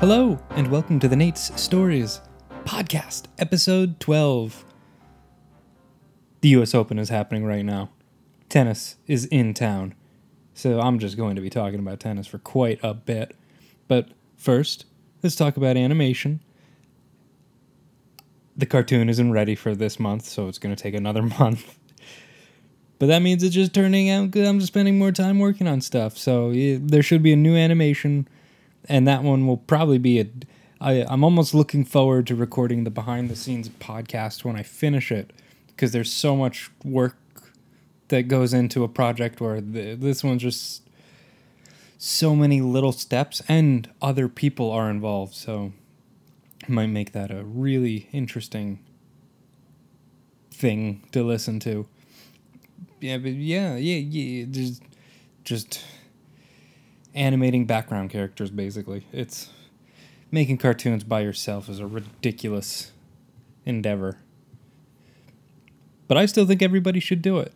Hello, and welcome to the Nate's Stories podcast, episode 12. The US Open is happening right now. Tennis is in town. So I'm just going to be talking about tennis for quite a bit. But first, let's talk about animation. The cartoon isn't ready for this month, so it's going to take another month. But that means it's just turning out good. I'm just spending more time working on stuff. So there should be a new animation, and that one will probably be a. I, I'm almost looking forward to recording the behind the scenes podcast when I finish it, because there's so much work that goes into a project where the, this one's just so many little steps and other people are involved. So it might make that a really interesting thing to listen to. Yeah, but yeah, yeah, yeah. Just, just animating background characters. Basically, it's making cartoons by yourself is a ridiculous endeavor. But I still think everybody should do it.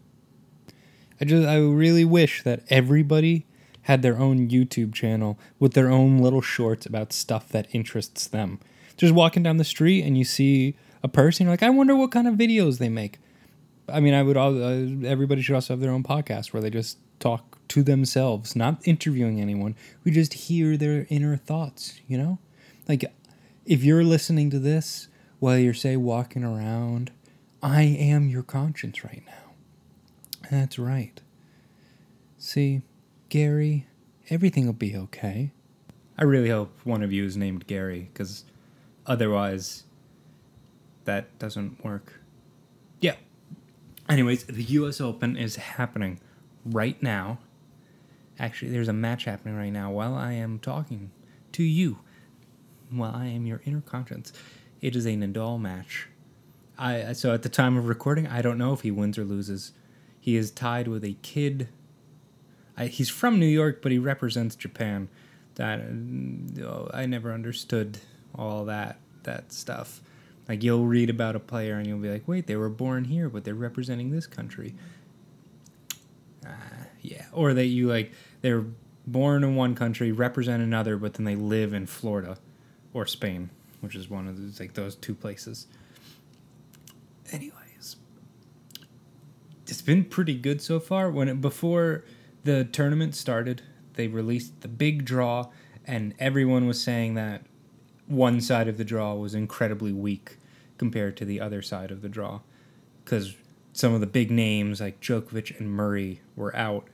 I just I really wish that everybody had their own YouTube channel with their own little shorts about stuff that interests them. Just walking down the street and you see a person, you're like, I wonder what kind of videos they make. I mean, I would all uh, everybody should also have their own podcast where they just talk to themselves, not interviewing anyone. We just hear their inner thoughts, you know? Like if you're listening to this while you're say walking around, I am your conscience right now. That's right. See, Gary, everything will be okay. I really hope one of you is named Gary, because otherwise, that doesn't work. Yeah. Anyways, the US Open is happening right now. Actually, there's a match happening right now while I am talking to you, while I am your inner conscience. It is a Nadal match. I so at the time of recording, I don't know if he wins or loses. He is tied with a kid. I, he's from New York, but he represents Japan. That oh, I never understood all that that stuff. Like you'll read about a player and you'll be like, wait, they were born here, but they're representing this country. Uh, yeah, or that you like they're born in one country, represent another, but then they live in Florida or Spain, which is one of those like those two places. Anyways, it's been pretty good so far. When it, before the tournament started, they released the big draw, and everyone was saying that one side of the draw was incredibly weak compared to the other side of the draw, because some of the big names like Djokovic and Murray were out,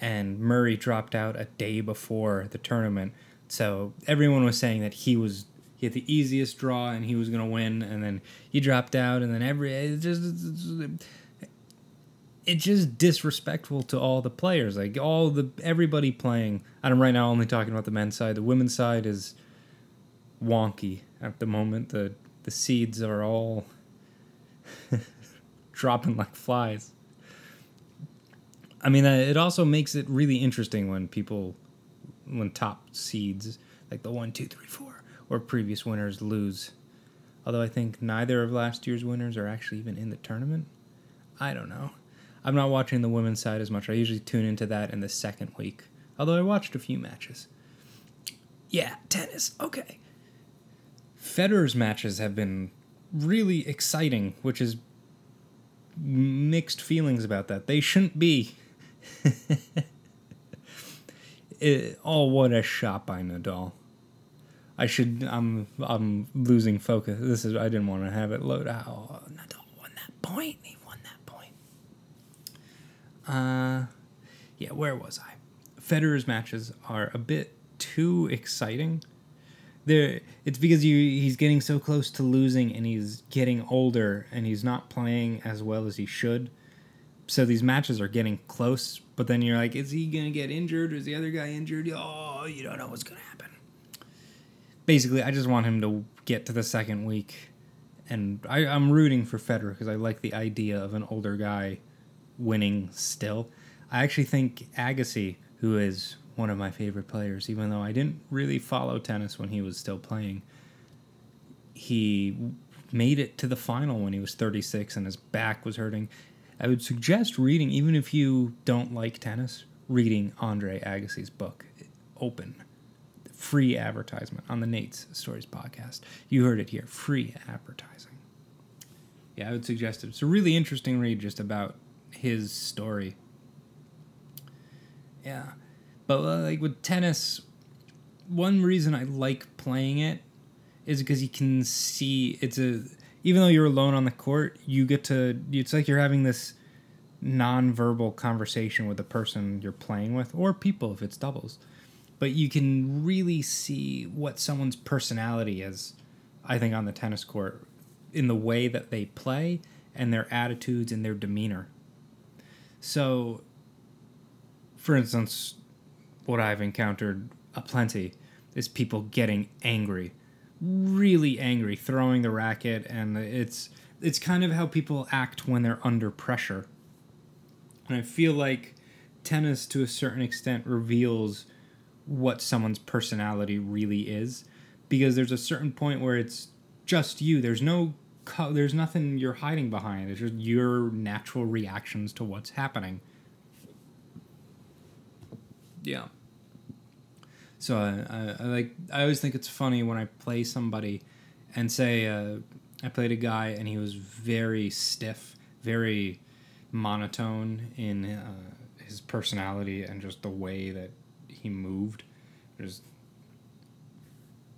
and Murray dropped out a day before the tournament. So everyone was saying that he was he had the easiest draw and he was gonna win, and then he dropped out, and then every it just it's just disrespectful to all the players. Like all the everybody playing. And I'm right now only talking about the men's side. The women's side is wonky at the moment. The the seeds are all dropping like flies. I mean, uh, it also makes it really interesting when people, when top seeds like the one, two, three, four, or previous winners lose. Although I think neither of last year's winners are actually even in the tournament. I don't know. I'm not watching the women's side as much. I usually tune into that in the second week. Although I watched a few matches. Yeah, tennis. Okay. Federer's matches have been really exciting, which is mixed feelings about that. They shouldn't be. it, oh, what a shot by Nadal. I should. I'm. I'm losing focus. This is. I didn't want to have it load out. Oh, Nadal won that point. He won that point. uh, yeah, where was I? Federer's matches are a bit too exciting. There, it's because you he's getting so close to losing, and he's getting older, and he's not playing as well as he should. So these matches are getting close, but then you're like, is he gonna get injured? Or is the other guy injured? Oh, you don't know what's gonna happen. Basically, I just want him to get to the second week, and I, I'm rooting for Federer because I like the idea of an older guy winning still. I actually think Agassi, who is one of my favorite players, even though I didn't really follow tennis when he was still playing, he made it to the final when he was 36 and his back was hurting. I would suggest reading, even if you don't like tennis, reading Andre Agassi's book, Open. free advertisement on the Nate's Stories podcast. You heard it here, free advertising. Yeah, I would suggest it. It's a really interesting read just about his story. Yeah. But uh, like with tennis, one reason I like playing it is because you can see it's a even though you're alone on the court, you get to it's like you're having this non-verbal conversation with the person you're playing with or people if it's doubles. But you can really see what someone's personality is I think on the tennis court in the way that they play and their attitudes and their demeanor. So for instance, what I've encountered aplenty is people getting angry, really angry, throwing the racket, and it's it's kind of how people act when they're under pressure. And I feel like tennis, to a certain extent, reveals what someone's personality really is, because there's a certain point where it's just you. There's no there's nothing you're hiding behind. It's just your natural reactions to what's happening. Yeah. So I, I, I, like I always think it's funny when I play somebody, and say uh, I played a guy and he was very stiff, very monotone in uh, his personality and just the way that he moved, just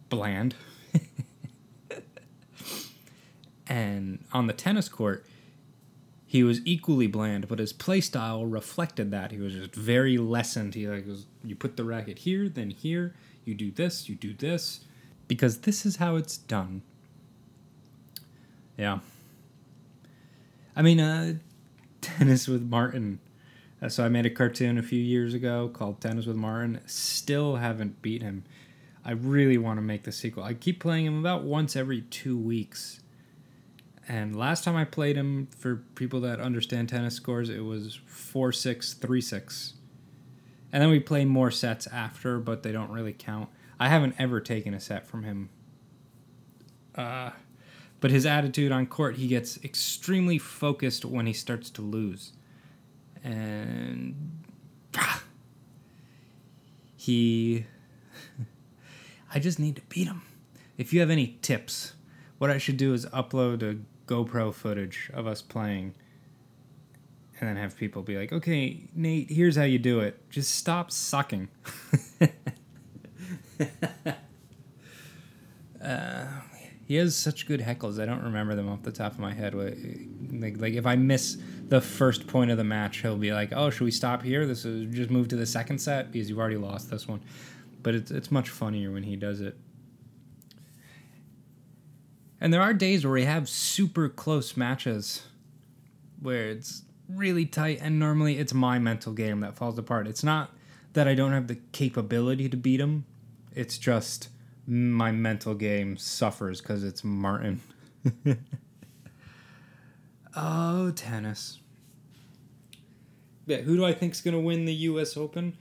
bland. and on the tennis court, he was equally bland, but his play style reflected that. He was just very lessened. He like was you put the racket here, then here, you do this, you do this, because this is how it's done. Yeah. I mean, uh, tennis with Martin. Uh, so I made a cartoon a few years ago called Tennis with Martin. Still haven't beat him. I really want to make the sequel. I keep playing him about once every two weeks and last time I played him, for people that understand tennis scores, it was 4 6, 3 6. And then we play more sets after, but they don't really count. I haven't ever taken a set from him. Uh, but his attitude on court, he gets extremely focused when he starts to lose. And he. I just need to beat him. If you have any tips, what I should do is upload a GoPro footage of us playing and then have people be like, okay, Nate, here's how you do it. Just stop sucking. uh, he has such good heckles. I don't remember them off the top of my head. Like, like if I miss the first point of the match, he'll be like, "Oh, should we stop here? This is just move to the second set because you've already lost this one." But it's it's much funnier when he does it. And there are days where we have super close matches where it's really tight, and normally it's my mental game that falls apart. It's not that I don't have the capability to beat him, it's just my mental game suffers because it's Martin. oh, tennis. Yeah, who do I think is going to win the U.S. Open?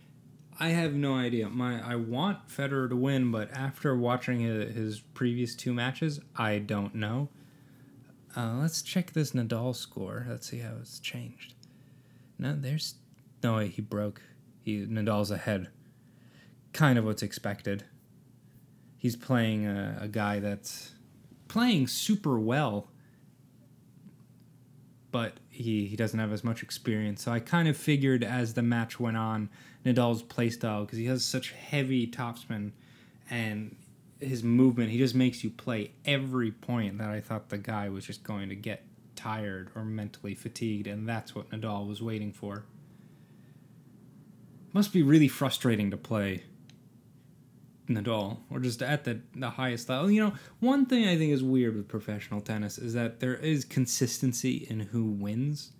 I have no idea. My I want Federer to win, but after watching his previous two matches, I don't know. Uh, let's check this Nadal score. Let's see how it's changed. No, there's no way he broke. He Nadal's ahead. Kind of what's expected. He's playing a, a guy that's playing super well, but he, he doesn't have as much experience. So I kind of figured as the match went on, Nadal's playstyle, because he has such heavy topspin and his movement, he just makes you play every point that I thought the guy was just going to get tired or mentally fatigued, and that's what Nadal was waiting for. Must be really frustrating to play Nadal or just at the, the highest level. You know, one thing I think is weird with professional tennis is that there is consistency in who wins.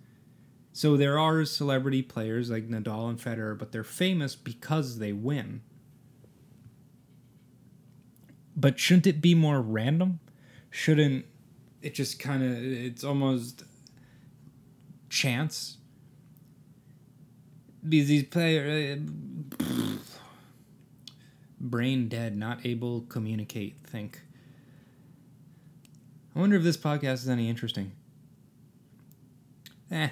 So there are celebrity players like Nadal and Federer, but they're famous because they win. But shouldn't it be more random? Shouldn't it just kind of it's almost chance? Because these players brain dead, not able to communicate, think. I wonder if this podcast is any interesting. Eh.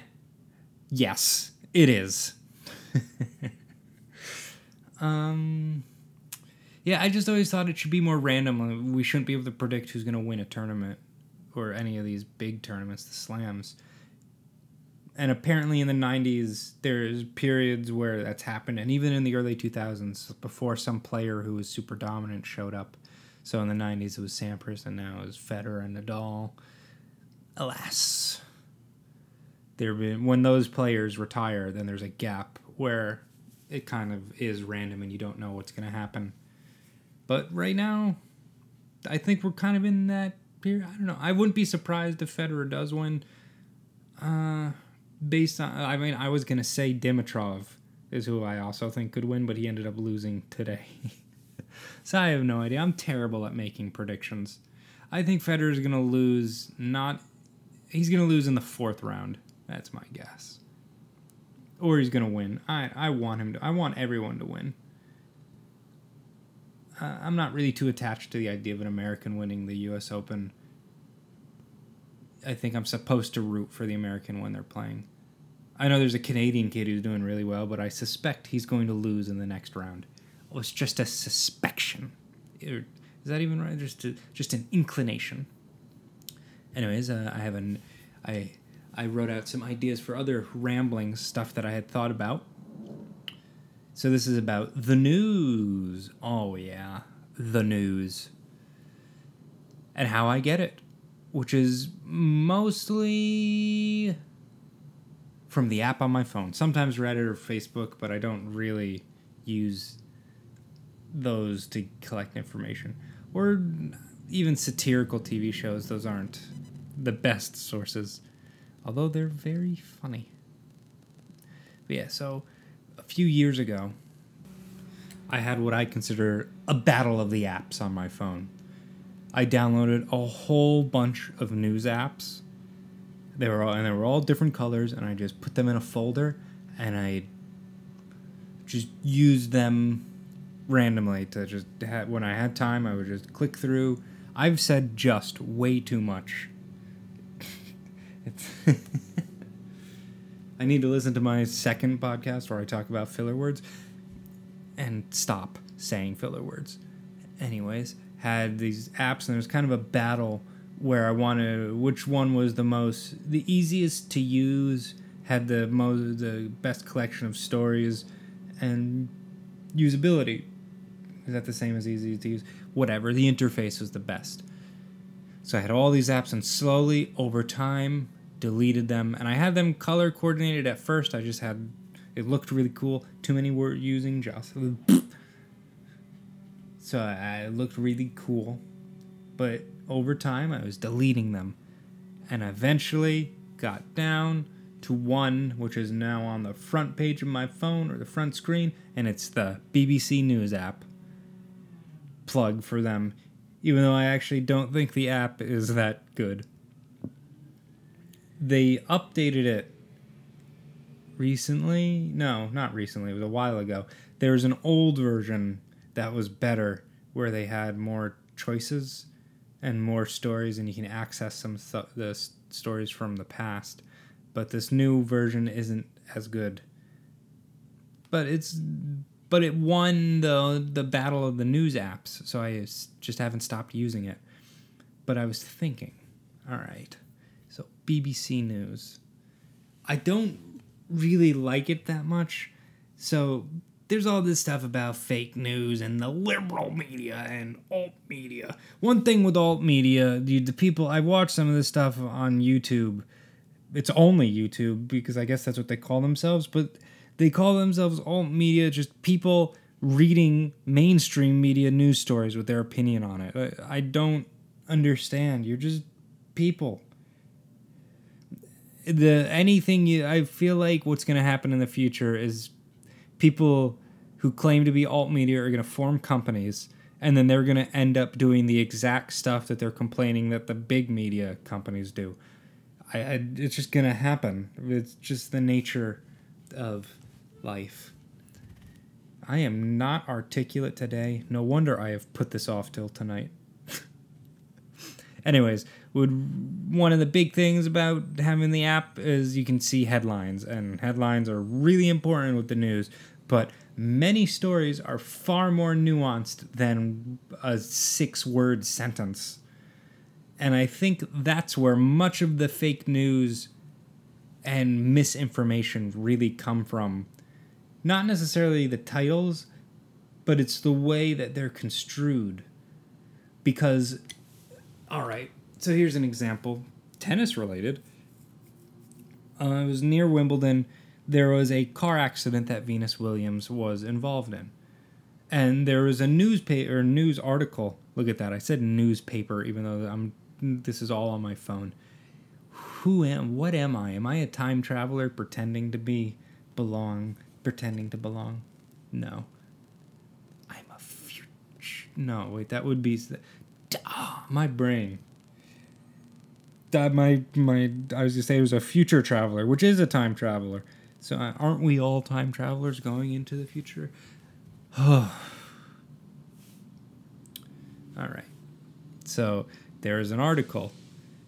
Yes, it is. um Yeah, I just always thought it should be more random. We shouldn't be able to predict who's going to win a tournament or any of these big tournaments, the slams. And apparently in the 90s, there's periods where that's happened. And even in the early 2000s, before some player who was super dominant showed up. So in the 90s, it was Sampras, and now it's Federer and Nadal. Alas, there been when those players retire, then there's a gap where it kind of is random and you don't know what's going to happen. But right now, I think we're kind of in that period. I don't know. I wouldn't be surprised if Federer does win. Uh, based on, I mean, I was going to say Dimitrov is who I also think could win, but he ended up losing today. so I have no idea. I'm terrible at making predictions. I think Federer is going to lose not he's going to lose in the fourth round. That's my guess. Or he's to win. I I want him to I want everyone to win. Uh, I'm not really too attached to the idea of an American winning the US Open. I think I'm supposed to root for the American when they're playing. I know there's a Canadian kid who's doing really well, but I suspect he's going to lose in the next round. Oh, it's just a suspicion. Is that even right? Just a, just an inclination. Anyways, uh, I have an I I wrote out some ideas for other rambling stuff that I had thought about. So this is about the news. Oh yeah, the news. And how I get it, which is mostly from the app on my phone. Sometimes Reddit or Facebook, but I don't really use those to collect information. Or even satirical TV shows, those aren't the best sources, although they're very funny. But yeah, so a few years ago, I had what I consider a battle of the apps on my phone. I downloaded a whole bunch of news apps. They were all and they were all different colors, and I just put them in a folder, and I just used them randomly to just have, when I had time, I would just click through. I've said just way too much I need to listen to my second podcast where I talk about filler words and stop saying filler words. Anyways, had these apps and there was kind of a battle where I wanted which one was the most the easiest to use, had the most the best collection of stories and usability. Is that the same as easy to use? Whatever, the interface was the best. So I had all these apps and slowly over time deleted them, and I had them color coordinated at first. I just had it looked really cool. Too many were using just so I looked really cool, but over time I was deleting them, and eventually got down to one, which is now on the front page of my phone or the front screen, and it's the BBC News app. Plug for them, even though I actually don't think the app is that good they updated it recently. No, not recently. It was a while ago. There was an old version that was better where they had more choices and more stories and you can access some th- the stories from the past. But this new version isn't as good. But it's but it won the the battle of the news apps, so I just haven't stopped using it. But I was thinking, all right BBC News. I don't really like it that much. So there's all this stuff about fake news and the liberal media and alt media. One thing with alt media, the, the people I watch some of this stuff on YouTube. It's only YouTube because I guess that's what they call themselves, but they call themselves alt media, just people reading mainstream media news stories with their opinion on it. I, I don't understand. You're just people the anything you I feel like what's going to happen in the future is people who claim to be alt media are going to form companies and then they're going to end up doing the exact stuff that they're complaining that the big media companies do. I, I it's just going to happen. It's just the nature of life. I am not articulate today. No wonder I have put this off till tonight. Anyways, would one of the big things about having the app is you can see headlines and headlines are really important with the news but many stories are far more nuanced than a six word sentence. And I think that's where much of the fake news and misinformation really come from. Not necessarily the titles, but it's the way that they're construed. Because, all right, so here's an example tennis related. Uh, it was near Wimbledon. There was a car accident that Venus Williams was involved in. And there was a newspaper news article. Look at that. I said newspaper even though I'm this is all on my phone. Who am what am I? Am I a time traveler pretending to be belong, pretending to belong? No. I'm a future. No, wait, that would be oh, my brain that my my I was gonna say it was a future traveler, which is a time traveler. So uh, aren't we all time travelers going into the future? All right. So there is an article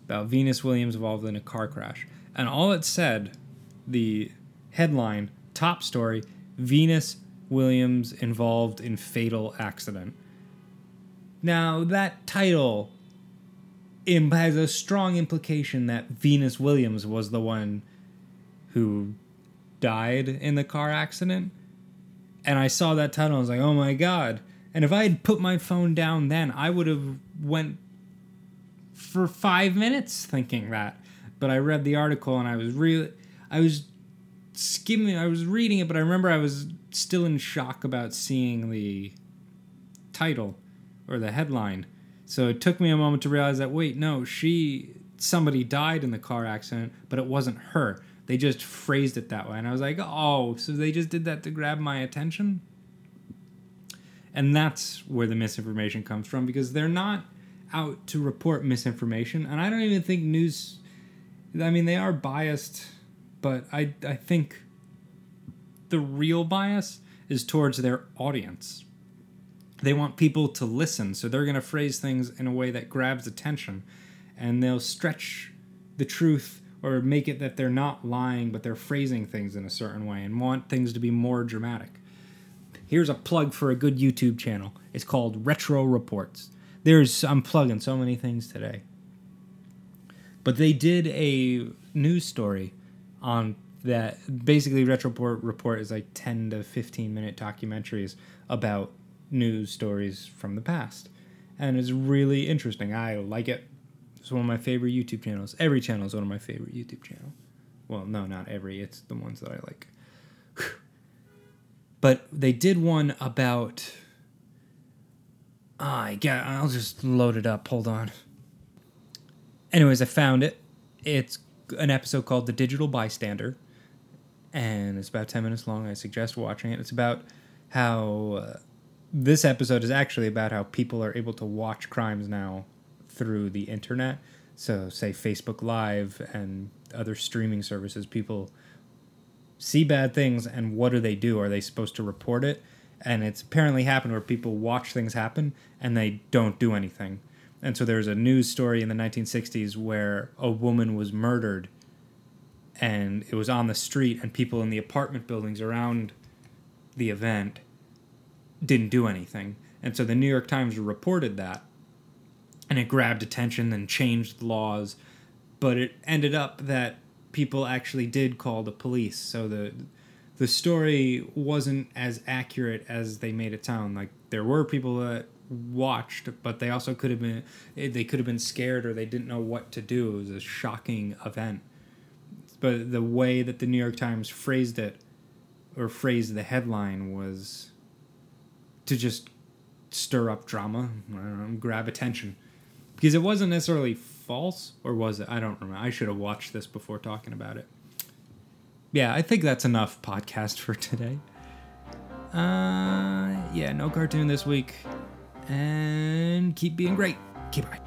about Venus Williams involved in a car crash, and all it said, the headline, top story: Venus Williams involved in fatal accident. Now that title has a strong implication that Venus Williams was the one who died in the car accident. And I saw that title, I was like, oh my god. And if I had put my phone down then, I would have went for five minutes thinking that. But I read the article and I was really, I was skimming, I was reading it, but I remember I was still in shock about seeing the title or the headline so it took me a moment to realize that wait, no, she somebody died in the car accident, but it wasn't her. They just phrased it that way. And I was like, "Oh, so they just did that to grab my attention?" And that's where the misinformation comes from because they're not out to report misinformation. And I don't even think news I mean, they are biased, but I I think the real bias is towards their audience they want people to listen, so they're going to phrase things in a way that grabs attention, and they'll stretch the truth or make it that they're not lying, but they're phrasing things in a certain way and want things to be more dramatic. Here's a plug for a good YouTube channel. It's called Retro Reports. There's I'm plugging so many things today. But they did a news story on that basically Retro Report is like 10 to 15 minute documentaries about news stories from the past. And it's really interesting. I like it. It's one of my favorite YouTube channels. Every channel is one of my favorite YouTube channels. Well, no, not every. It's the ones that I like. but they did one about. I get. I'll just load it up. Hold on. Anyways, I found it. It's an episode called "The Digital Bystander," and it's about ten minutes long. I suggest watching it. It's about how uh, this episode is actually about how people are able to watch crimes now through the internet. So, say Facebook Live and other streaming services, people see bad things, and what do they do? Are they supposed to report it? And it's apparently happened where people watch things happen and they don't do anything. And so there's a news story in the 1960s where a woman was murdered and it was on the street, and people in the apartment buildings around the event didn't do anything. And so the New York Times reported that and it grabbed attention and changed laws. But it ended up that people actually did call the police. So the the story wasn't as accurate as they made it sound. Like there were people that watched, but they also could have been they could have been scared or they didn't know what to do. It was a shocking event. But the way that the New York Times phrased it or phrased the headline was to just stir up drama, know, grab attention. Because it wasn't necessarily false, or was it? I don't remember. I should have watched this before talking about it. Yeah, I think that's enough podcast for today. Uh, yeah, no cartoon this week. And keep being great. Keep bye.